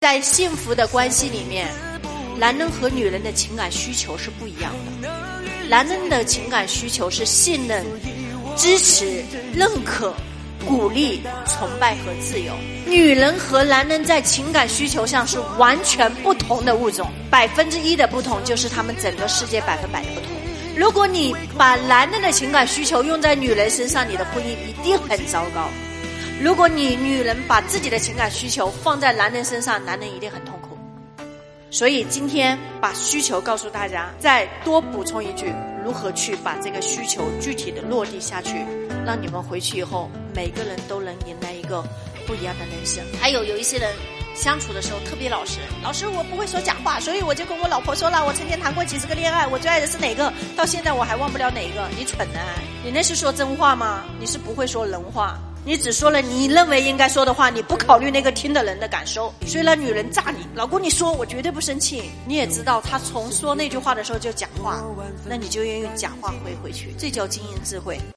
在幸福的关系里面，男人和女人的情感需求是不一样的。男人的情感需求是信任、支持、认可、鼓励、崇拜和自由。女人和男人在情感需求上是完全不同的物种，百分之一的不同就是他们整个世界百分百的不同。如果你把男人的情感需求用在女人身上，你的婚姻一定很糟糕。如果你女人把自己的情感需求放在男人身上，男人一定很痛苦。所以今天把需求告诉大家，再多补充一句，如何去把这个需求具体的落地下去，让你们回去以后每个人都能迎来一个不一样的人生。还有有一些人。相处的时候特别老实，老师我不会说假话，所以我就跟我老婆说了，我曾经谈过几十个恋爱，我最爱的是哪个，到现在我还忘不了哪个。你蠢呢？你那是说真话吗？你是不会说人话，你只说了你认为应该说的话，你不考虑那个听的人的感受。虽然女人炸你，老公你说我绝对不生气，你也知道他从说那句话的时候就假话，那你就愿意用假话回回去，这叫经营智慧。